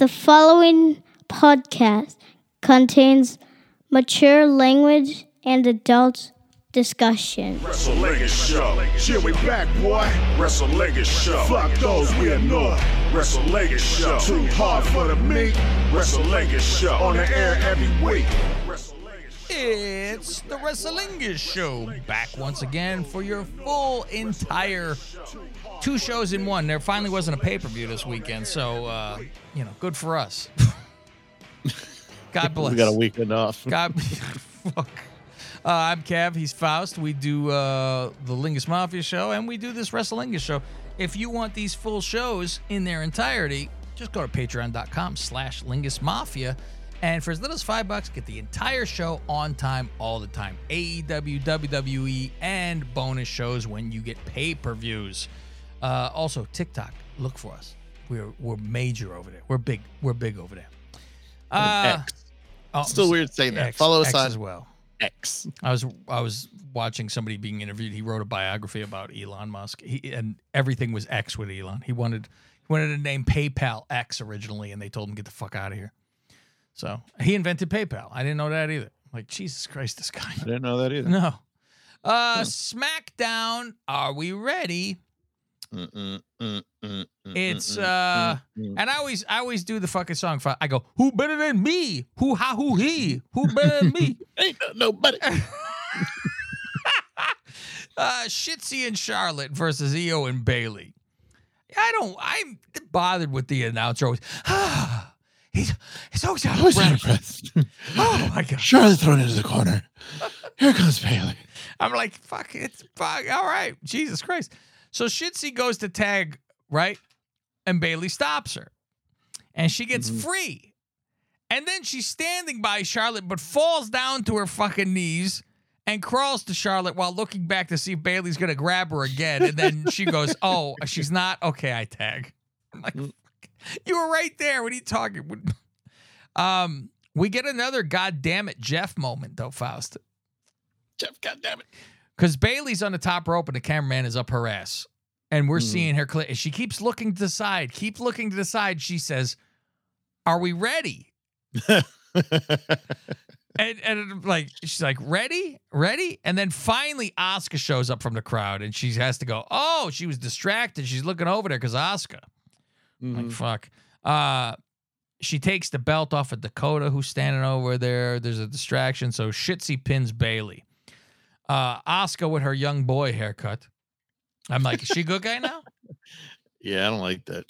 The following podcast contains mature language and adult discussion. Show. We back, boy. Show. Fuck those we Show. Too hard for the meat. Show. On the air every week. Wrestle Legged Show. It's the Wrestlingus Show back once again for your full entire two shows in one. There finally wasn't a pay per view this weekend, so uh, you know, good for us. God bless. We got a weekend off. God, fuck. Uh, I'm Cav. He's Faust. We do uh, the Lingus Mafia show, and we do this Wrestlingus show. If you want these full shows in their entirety, just go to patreon.com slash Lingus Mafia. And for as little as five bucks, get the entire show on time, all the time. AEW, WWE, and bonus shows when you get pay-per-views. Uh, also, TikTok, look for us. We're we're major over there. We're big. We're big over there. Uh, X. oh, Still weird saying that. X- Follow us X on as well. X. I was I was watching somebody being interviewed. He wrote a biography about Elon Musk. He, and everything was X with Elon. He wanted he wanted to name PayPal X originally, and they told him get the fuck out of here. So he invented PayPal. I didn't know that either. Like Jesus Christ, this guy. I didn't know that either. No. Uh, SmackDown. Are we ready? Mm, mm, mm, mm, mm, It's uh, and I always I always do the fucking song. I go, who better than me? Who ha who he? Who better than me? ain't nobody. uh, Shotzi and Charlotte versus Io and Bayley. I don't. I'm bothered with the announcer. Always, ah, he's he's always out I out of breath. breath. Oh my god! Charlotte thrown into the corner. Here comes Bayley. I'm like, fuck it's fuck. All right, Jesus Christ. So Shotzi goes to tag right, and Bayley stops her, and she gets Mhm. free, and then she's standing by Charlotte, but falls down to her fucking knees. And crawls to Charlotte while looking back to see if Bayley's gonna grab her again. And then she goes, Oh, she's not? Okay, I tag. I'm like, Mm. "Fuck. you were right there. What are you talking? Um, we get another goddamn it Jeff moment though, Faust. Jeff, goddamn it. Because Bayley's on the top rope and the cameraman is up her ass. And we're Mhm. seeing her. She keeps looking to the side, keep looking to the side. She says, Are we ready? And, and like she's like, ready? Ready? And then finally Asuka shows up from the crowd and she has to go, Oh, she was distracted. She's looking over there because Asuka. Like Mhm. fuck. Uh she takes the belt off of Dakota, who's standing over there. There's a distraction, so Shotzi pins Bayley. Uh Asuka with her young boy haircut. I'm like, is she a good guy now? Yeah, I don't like that.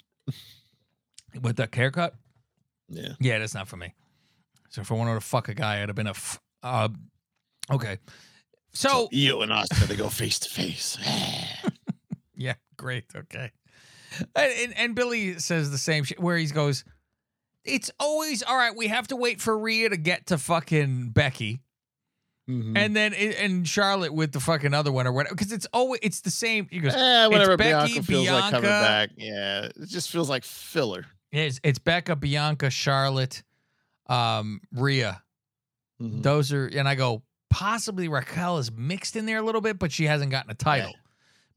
With that haircut? Yeah. Yeah, that's not for me. So if I wanted to fuck a guy, I'd have been a f- uh okay. So you and Asuka, they go face to face. Yeah, great. Okay. And, and, Billy says the same shit where he goes, It's always all right. We have to wait for Rhea to get to fucking Becky. Mhm. And then and Charlotte with the fucking other one or whatever. Because it's always it's the same. He goes, Eh, whatever Becky, Bianca feels like coming back. Yeah, it just feels like filler. it's, it's Becca, Bianca, Charlotte, um, Rhea. Mhm. Those are and I go, possibly Raquel is mixed in there a little bit, but she hasn't gotten a title.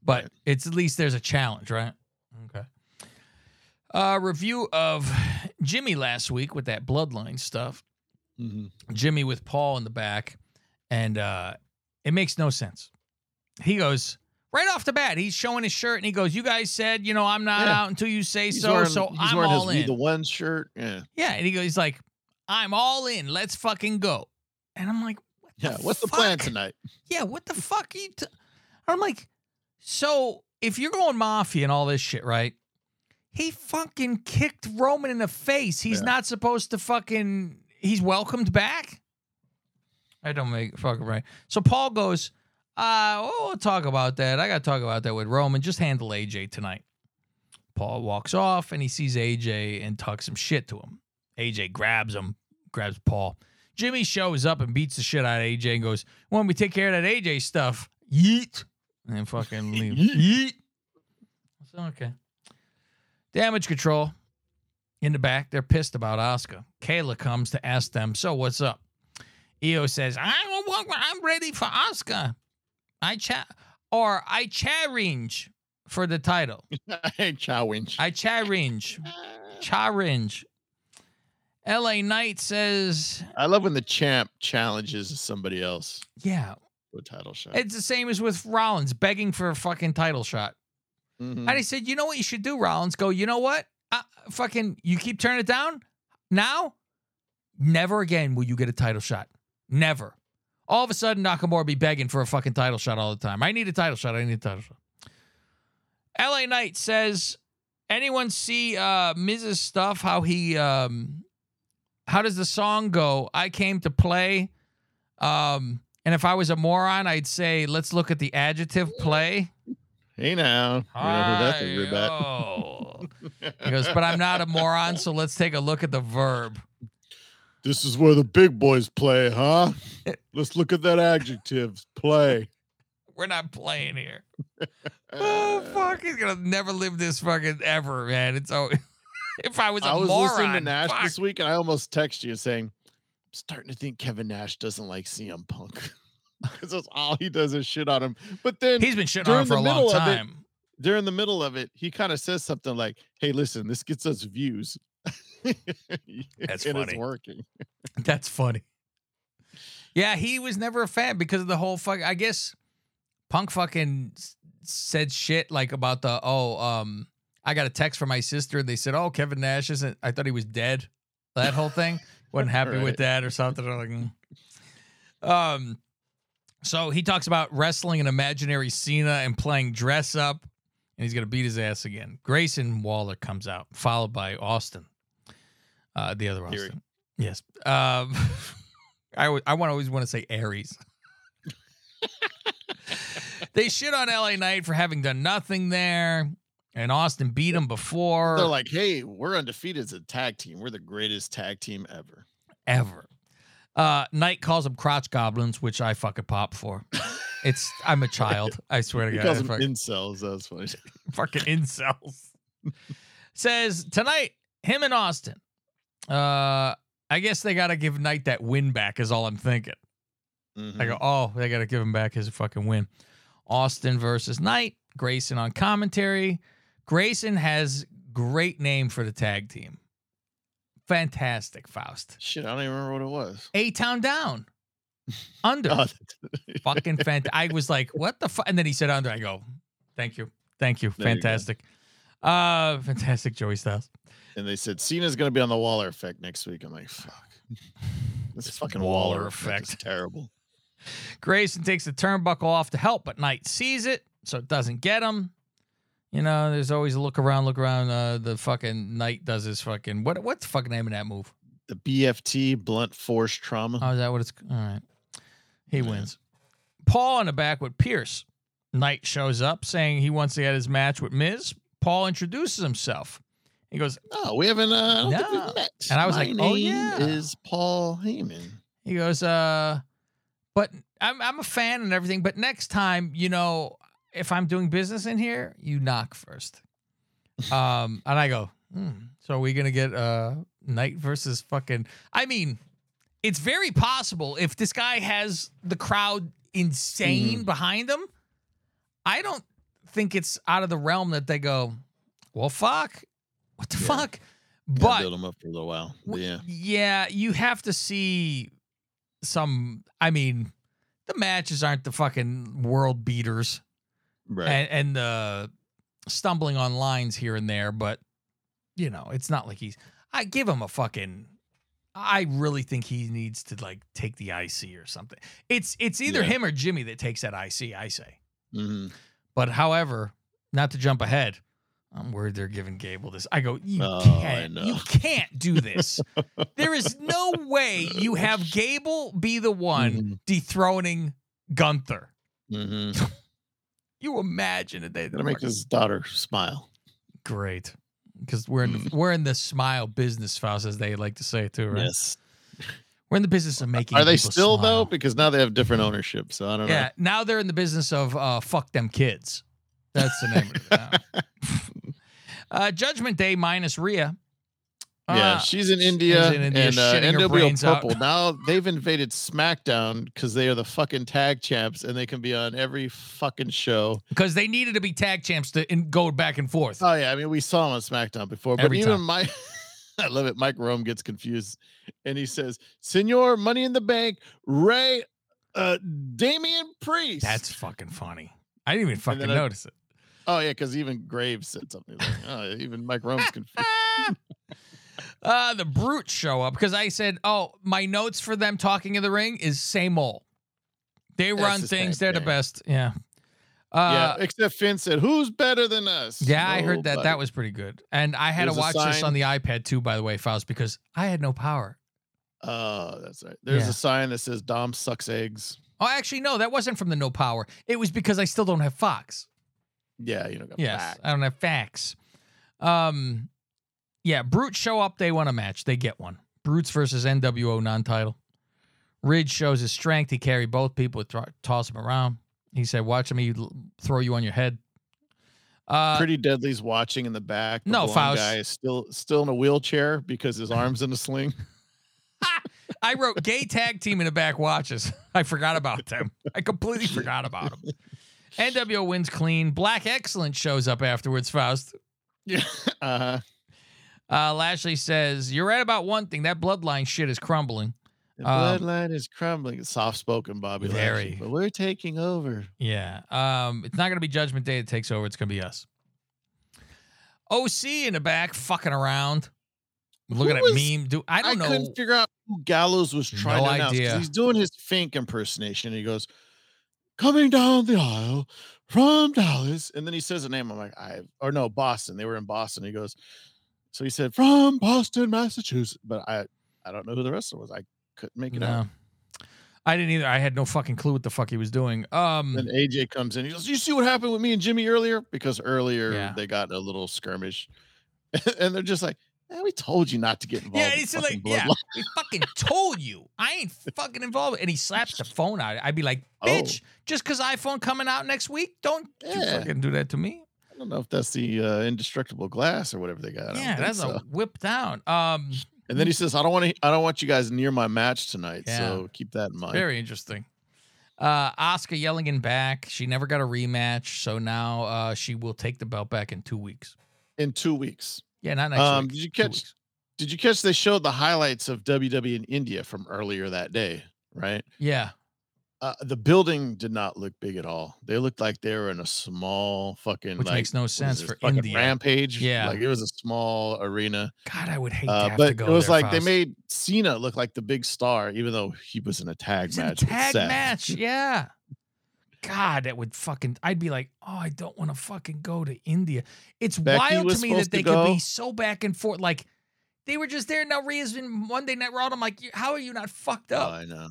But Right. it's at least there's a challenge, right? Okay. Uh review of Jimmy last week with that bloodline stuff. Mhm. Jimmy with Paul in the back, and uh it makes no sense. He goes right off the bat. He's showing his shirt, and he goes, "You guys said, you know, I'm not Yeah. out until you say He's so, wearing, so he's I'm wearing all in." the One shirt. Yeah. yeah, and he goes, he's like, "I'm all in. Let's fucking go." And I'm like, what Yeah. What's the plan tonight? yeah, what the fuck are you? T-? I'm like, so if you're going mafia and all this shit, right? He fucking kicked Roman in the face. He's Yeah. not supposed to fucking. He's welcomed back. I don't make fucking right. So Paul goes, uh, well, we'll talk about that. I got to talk about that with Roman. Just handle AJ tonight. Paul walks off and he sees AJ and talks some shit to him. AJ grabs him, grabs Paul. Jimmy shows up and beats the shit out of AJ and goes, "When we take care of that AJ stuff, yeet," and fucking leave. yeet. So okay. Damage control in the back. They're pissed about Asuka. Kayla comes to ask them, "So what's up?" Io says, "I don't want. I'm ready for Asuka. I cha or I challenge for the title. I challenge. I challenge, challenge." LA Knight says, I love when the champ challenges somebody else yeah, a title shot. it's the same as with Rollins begging for a fucking title shot. Mhm. And he said, you know what you should do, Rollins? Go, you know what? Uh, fucking, you keep turning it down now. Never again will you get a title shot. Never. All of a sudden, Nakamura be begging for a fucking title shot all the time. I need a title shot. I need a title shot. LA Knight says, anyone see uh Miz's stuff? How he um how does the song go? I came to play. Um, and if I was a moron, I'd say, let's look at the adjective play. Hey now, we know who that's a rib at. Hi-yo. he goes, but I'm not a moron, so let's take a look at the verb. This is where the big boys play, huh? Let's look at that adjective. Play. We're not playing here. Oh fuck, he's gonna never live this fucking ever, man. It's oh, if I was a I was moron, listening to Nash fuck. this week, and I almost texted you saying, "I'm starting to think Kevin Nash doesn't like CM Punk because that's all he does is shit on him." But then He's been shitting on him for the a long middle of it- time. during the middle of it, he kind of says something like, "Hey, listen, this gets us views." That's and funny. It's working. That's funny. Yeah, he was never a fan because of the whole fuck. I guess Punk fucking said shit like about the oh um I got a text from my sister and they said oh Kevin Nash isn't I thought he was dead that whole thing wasn't happy with that or something I'm like, mm. um so he talks about wrestling an imaginary Cena and playing dress up and he's gonna beat his ass again. Grayson Waller comes out followed by Austin, uh the other Theory. Austin. Yes. Um, I I want always want to say Aries. they shit on LA Knight for having done nothing there, and Austin beat him before They're like, "Hey, we're undefeated as a tag team. We're the greatest tag team ever." ever. Uh, Knight calls them crotch goblins, which I fucking pop for. It's I'm a child. I swear to He God. calls them fuck- incels. That's funny. fucking incels. Says tonight, him and Austin. Uh, I guess they gotta give Knight that win back. Is all I'm thinking. I Mhm. go, oh, they got to give him back his fucking win. Austin versus Knight. Grayson on commentary. Grayson has great name for the tag team. Fantastic, Faust. Shit, I don't even remember what it was. A town down. Under. Oh, fucking fantastic. I was like, what the fuck? And then he said under. I go, thank you. Thank you. There you. Fantastic. Uh, fantastic, Joey Styles. and they said Cena's going to be on the Waller effect next week. I'm like, fuck. This, fucking Waller Waller, effect is effect. terrible. Grayson takes the turnbuckle off to help, but Knight sees it, so it doesn't get him. You know, there's always a look around, look around. Uh, the fucking Knight does his fucking what? What's the fucking name of that move? The BFT, blunt force trauma. Oh, is that what it's? All right, he Yeah. wins. Paul in the back with Pearce. Knight shows up saying he wants to get his match with Miz. Paul introduces himself. He goes, Oh, we haven't. Uh, I don't think No. And I was My like, oh, yeah. is Paul Heyman. He goes, uh, but I'm I'm a fan and everything, but next time, you know, if I'm doing business in here, you knock first. Um, and I go, hmm, so are we gonna get uh Knight versus fucking I mean, it's very possible if this guy has the crowd insane behind him, I don't think it's out of the realm that they go, Well fuck. What the Yeah. fuck? Gotta But build him up for a little while. But yeah, Yeah, you have to see some. I mean, the matches aren't the fucking world beaters, right. and, and the stumbling on lines here and there, but you know, it's not like he's. I give him a fucking. I really think he needs to like take the IC or something. It's it's either Yeah. him or Jimmy that takes that IC. I say, Mhm. but however, not to jump ahead. I'm worried they're giving Gable this. I go, you Oh, can't, you can't do this. there is no way you have Gable be the one Mhm. dethroning Gunther. Mhm. You imagine it? They Gotta make his daughter smile. great because we're in the, we're in the smile business, Faust, as they like to say too, right? Yes. We're in the business of making. Are they still smile. though? Because now they have different ownership. So I don't know Yeah, now they're in the business of uh, fuck them kids. That's the name of it. now. uh, Judgment Day minus Rhea. Yeah, Uh, she's in India, in India and uh, NWO brains out. Purple. Now they've invaded SmackDown because they are the fucking tag champs, and they can be on every fucking show. because they needed to be tag champs to in, go back and forth. Oh yeah, I mean we saw them on SmackDown before, but Every even time. my I love it. Mike Rome gets confused and he says, Senor, money in the bank, Ray, uh, Damian Priest. That's fucking funny. I didn't even fucking then I- notice it. oh, yeah, because even Graves said something like, oh, even Mike Rome's confused. uh, the brutes show up because I said, "Oh, my notes for them talking in the ring is same old. They That's run the things; same they're the best." Yeah. Uh, yeah, Uh, except Finn said, Who's better than us? yeah, I heard that. That was pretty good, and I had There's to a watch this on the iPad too. By the way, Faust, because I had no power. Oh, that's right. There's Yeah. a sign that says Dom sucks eggs. Oh, actually, no, that wasn't from the no power. It was because I still don't have Fox. Yeah, you know, got Yes, back. I don't have facts. Um, yeah, Brutes show up. They want a match. They get one. Brutes versus NWO non-title. Ridge shows his strength. He carried both people, thro- toss him around. He said, "Watch me throw you on your head." Uh, Pretty Deadly's watching in the back. The no, Faust. guy is still still in a wheelchair because his arm's in a sling. I wrote gay tag team in the back watches. I forgot about them. I completely forgot about them. NWO wins clean. Black Excellence shows up afterwards. Faust. Yeah. Uh-huh. Uh, Lashley says, "You're right about one thing. That bloodline shit is crumbling." The Um, bloodline is crumbling. Soft spoken, Bobby. Lashley, Very. But we're taking over. Yeah. Um, it's not gonna be Judgment Day that takes over. It's gonna be us. OC in the back, fucking around, looking Who at was- meme. Do I don't know? couldn't figure out who Gallows was trying No to announce. idea. He's doing his Fink impersonation. He goes, coming down the aisle from Dallas. And then he says a name. I'm like, I or no, Boston. They were in Boston. He goes, so he said, from Boston, Massachusetts. But I I don't know who the wrestler was. I couldn't make it out. I didn't either. I had no fucking clue what the fuck he was doing. Um, Then AJ comes in. He goes, You see what happened with me and Jimmy earlier? Because earlier Yeah. they got a little skirmish. and they're just like, "Man, we told you not to get involved. yeah, he said like, yeah, bloodline." we fucking told you. I ain't fucking involved. And he slaps the phone out. I'd be like, Oh. bitch, just because iPhone coming out next week, don't you fucking do that to me. I don't know if that's the uh, indestructible glass or whatever they got. I yeah, that's so. a whip down. Um, And then he says, "I don't want to. I don't want you guys near my match tonight. Yeah. So keep that in mind." Very interesting. Uh, Asuka in back. She never got a rematch, so now uh, she will take the belt back in two weeks. in two weeks. Yeah, not next Um, week. did you catch- Did you catch? They showed the highlights of WWE in India from earlier that day, right? Yeah, Uh, the building did not look big at all. They looked like they were in a small fucking which like, makes no sense for fucking India. Rampage. Yeah. like it was a small arena. God, I would hate to Uh, but it was like they made Cena look like the big star, even though he was in a tag in a match. tag match. Yeah. God, that would fucking. I'd be like, oh, I don't want to fucking go to India. It's Becky wild to me that they could be so back and forth. Like they were just there. No reason. Monday Night Raw. I'm like, how are you not fucked Oh, up? I know.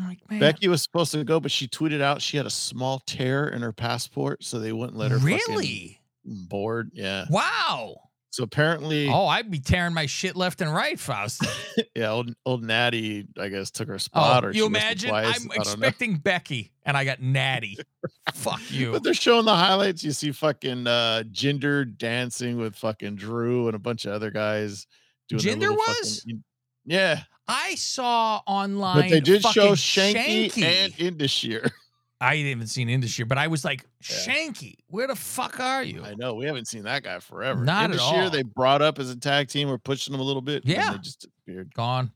I'm like, man, Becky was supposed to go, but she tweeted out she had a small tear in her passport, so they wouldn't let her. really? board? Yeah. Wow. So apparently, Oh, I'd be tearing my shit left and right, Faust. yeah, old, old Natty, I guess, took her spot. Oh, or you imagine? I'm don't know. expecting Becky, and I got Natty. Fuck you. But they're showing the highlights. You see fucking uh Jinder dancing with fucking Drew and a bunch of other guys doing little was? fucking- yeah, I saw online. but they did show Shanky, Shanky. and Indus Sher. I even seen Industry, but I was like, Yeah. Shanky, where the fuck are you? I know we haven't seen that guy forever. Not at all. They brought up as a tag team. We're pushing them a little bit. and Yeah. they just disappeared. Gone.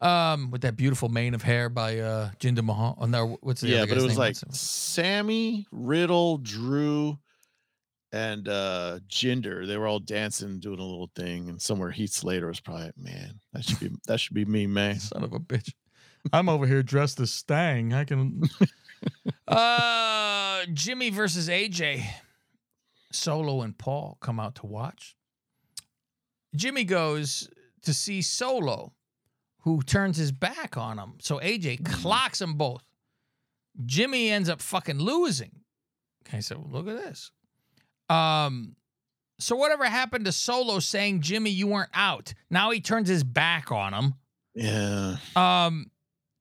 Um, with that beautiful mane of hair by uh Jinder Mahal. Oh, no, what's the name? yeah, other but it was name? like Sammy, Riddle, Drew, and uh Jinder. They were all dancing, doing a little thing, and somewhere Heath Slater was probably like, man, that should be that should be me, man. son of a bitch. I'm over here dressed as Stang. I can. uh, Jimmy versus AJ. Solo and Paul come out to watch. Jimmy goes to see Solo, who turns his back on him. So AJ clocks them both. Jimmy ends up fucking losing. Okay, so look at this. Um, so whatever happened to Solo saying, Jimmy, you weren't out? Now he turns his back on him Yeah. um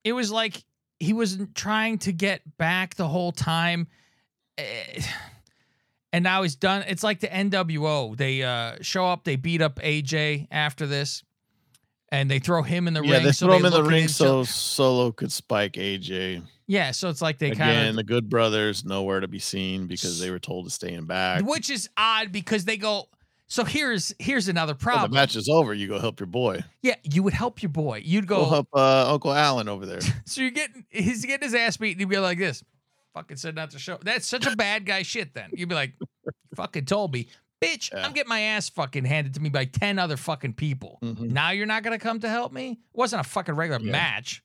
it was like he was trying to get back the whole time Eh, and now he's done it's like the nwo they uh show up they beat up aj after this and they throw him in the yeah, ring they so throw him in the ring so Solo could spike AJ. Yeah so it's like they Again, kind of the Good Brothers nowhere to be seen because they were told to stay in back. which is odd because they go So here's here's another problem. the match is over, you go help your boy. yeah, you would help your boy. You'd Go go. help uh, Uncle Allen over there. So you're getting he's getting his ass beat, and you'd be like this. Fucking said not to show. That's such a bad guy shit. Then you'd be like, fucking told me, bitch. Yeah. I'm getting my ass fucking handed to me by ten other fucking people. Mhm. Now you're not gonna come to help me. It wasn't a fucking regular Yeah. match.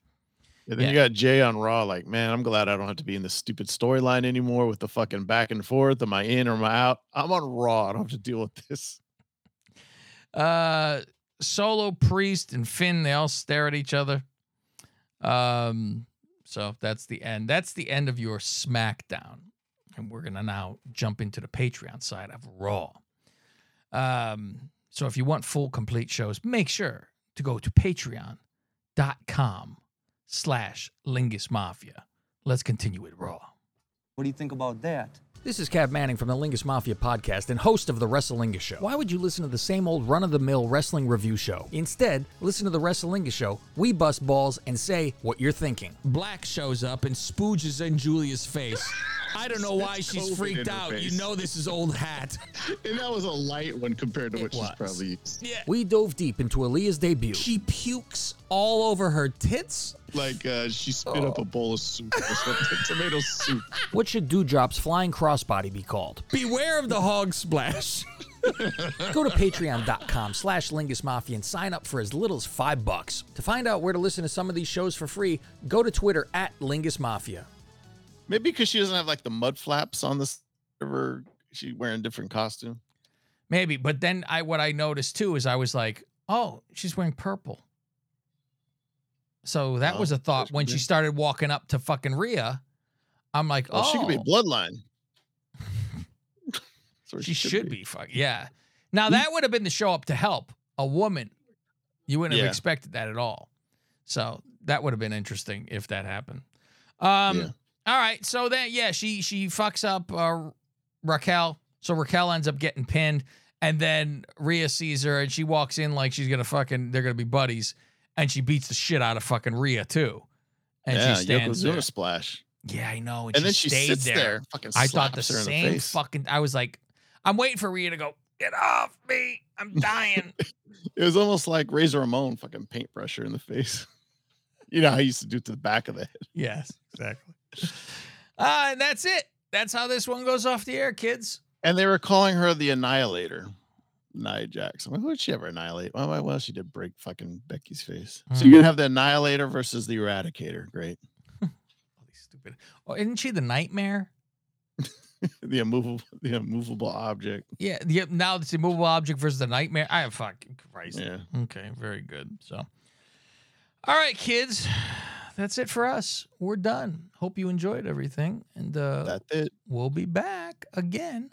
And then you got Jay on Raw, like, man, I'm glad I don't have to be in this stupid storyline anymore with the fucking back and forth. Am I in or am I out? I'm on Raw. I don't have to deal with this. Uh, Solo Priest and Finn, they all stare at each other. Um, so that's the end. That's the end of your SmackDown, and we're gonna now jump into the Patreon side of Raw. Um, so if you want full complete shows, make sure to go to Patreon.com slash Lingus Mafia. Let's continue with Raw. What do you think about that? This is Cav Manning from the Lingus Mafia podcast and host of the Wrestlingus Show. Why would you listen to the same old run of the mill wrestling review show? Instead, listen to the Wrestlingus Show. We bust balls and say what you're thinking. Black shows up and spooges in Julia's face. I don't know why That's she's COVID freaked in her out. You know this is old hat. And that was a light one compared to It what she's was. probably used. Yeah. We dove deep into Aaliyah's debut. She pukes all over her tits. Like uh, she spit up a bowl of soup or something, tomato soup. What should Dewdrop's flying crossbody be called? Beware of the hog splash. Go to patreon.com slash Lingus Mafia and sign up for as little as five bucks. To find out where to listen to some of these shows for free, go to Twitter at Lingus Mafia. Maybe because she doesn't have like the mud flaps on this. Ever she wearing different costume. Maybe, but then I what I noticed too is I was like, oh, she's wearing purple. So that Oh, was a thought when she started walking up to fucking Rhea. I'm like, Well, oh, she could be bloodline. That's where she should be. Fuck yeah. Now that would have been the show up to help a woman. You wouldn't have expected that at all. So that would have been interesting if that happened. Um. Yeah. All right. So then, yeah, she she fucks up uh, Raquel. So Raquel ends up getting pinned, and then Rhea sees her, and she walks in like she's gonna fucking they're gonna be buddies, and she beats the shit out of fucking Rhea too. And yeah, she stands Yokozuna there. splash. Yeah, I know. And, And she then she stayed sits there. there. fucking I thought the slaps her in same face. fucking. I was like, I'm waiting for Rhea to go. Get off me! I'm dying. It was almost like Razor Ramon fucking paintbrush her in the face. you know how I used to do it to the back of the head. yes, exactly. Uh, and that's it. That's how this one goes off the air, kids. And they were calling her the Annihilator. Nia Jax. I'm like, who did she ever annihilate? Well, well, well, she did break fucking Becky's face. So Hmm. you're gonna have the Annihilator versus the Eradicator. Great. Stupid. Oh, isn't she the nightmare? the immovable, the immovable object. Yeah, yeah. Now it's the immovable object versus the nightmare. I have fucking Christ. Yeah. Okay, very good. So, all right, kids, that's it for us. We're done. Hope you enjoyed everything, and uh, That's it. we'll be back again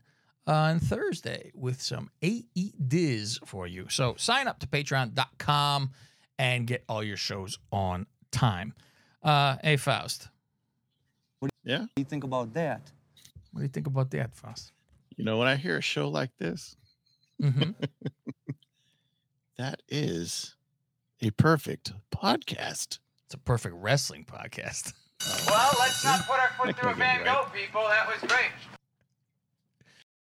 on Thursday with some AE Diz for you. So sign up to Patreon.com and get all your shows on time. Uh, hey, Faust, Yeah. What do you think about that? what do you think about that, Faust? You know, when I hear a show like this, hmm that is a perfect podcast. It's a perfect wrestling podcast. Well, let's not put our foot That through a can't get Van right. Gogh, people. That was great.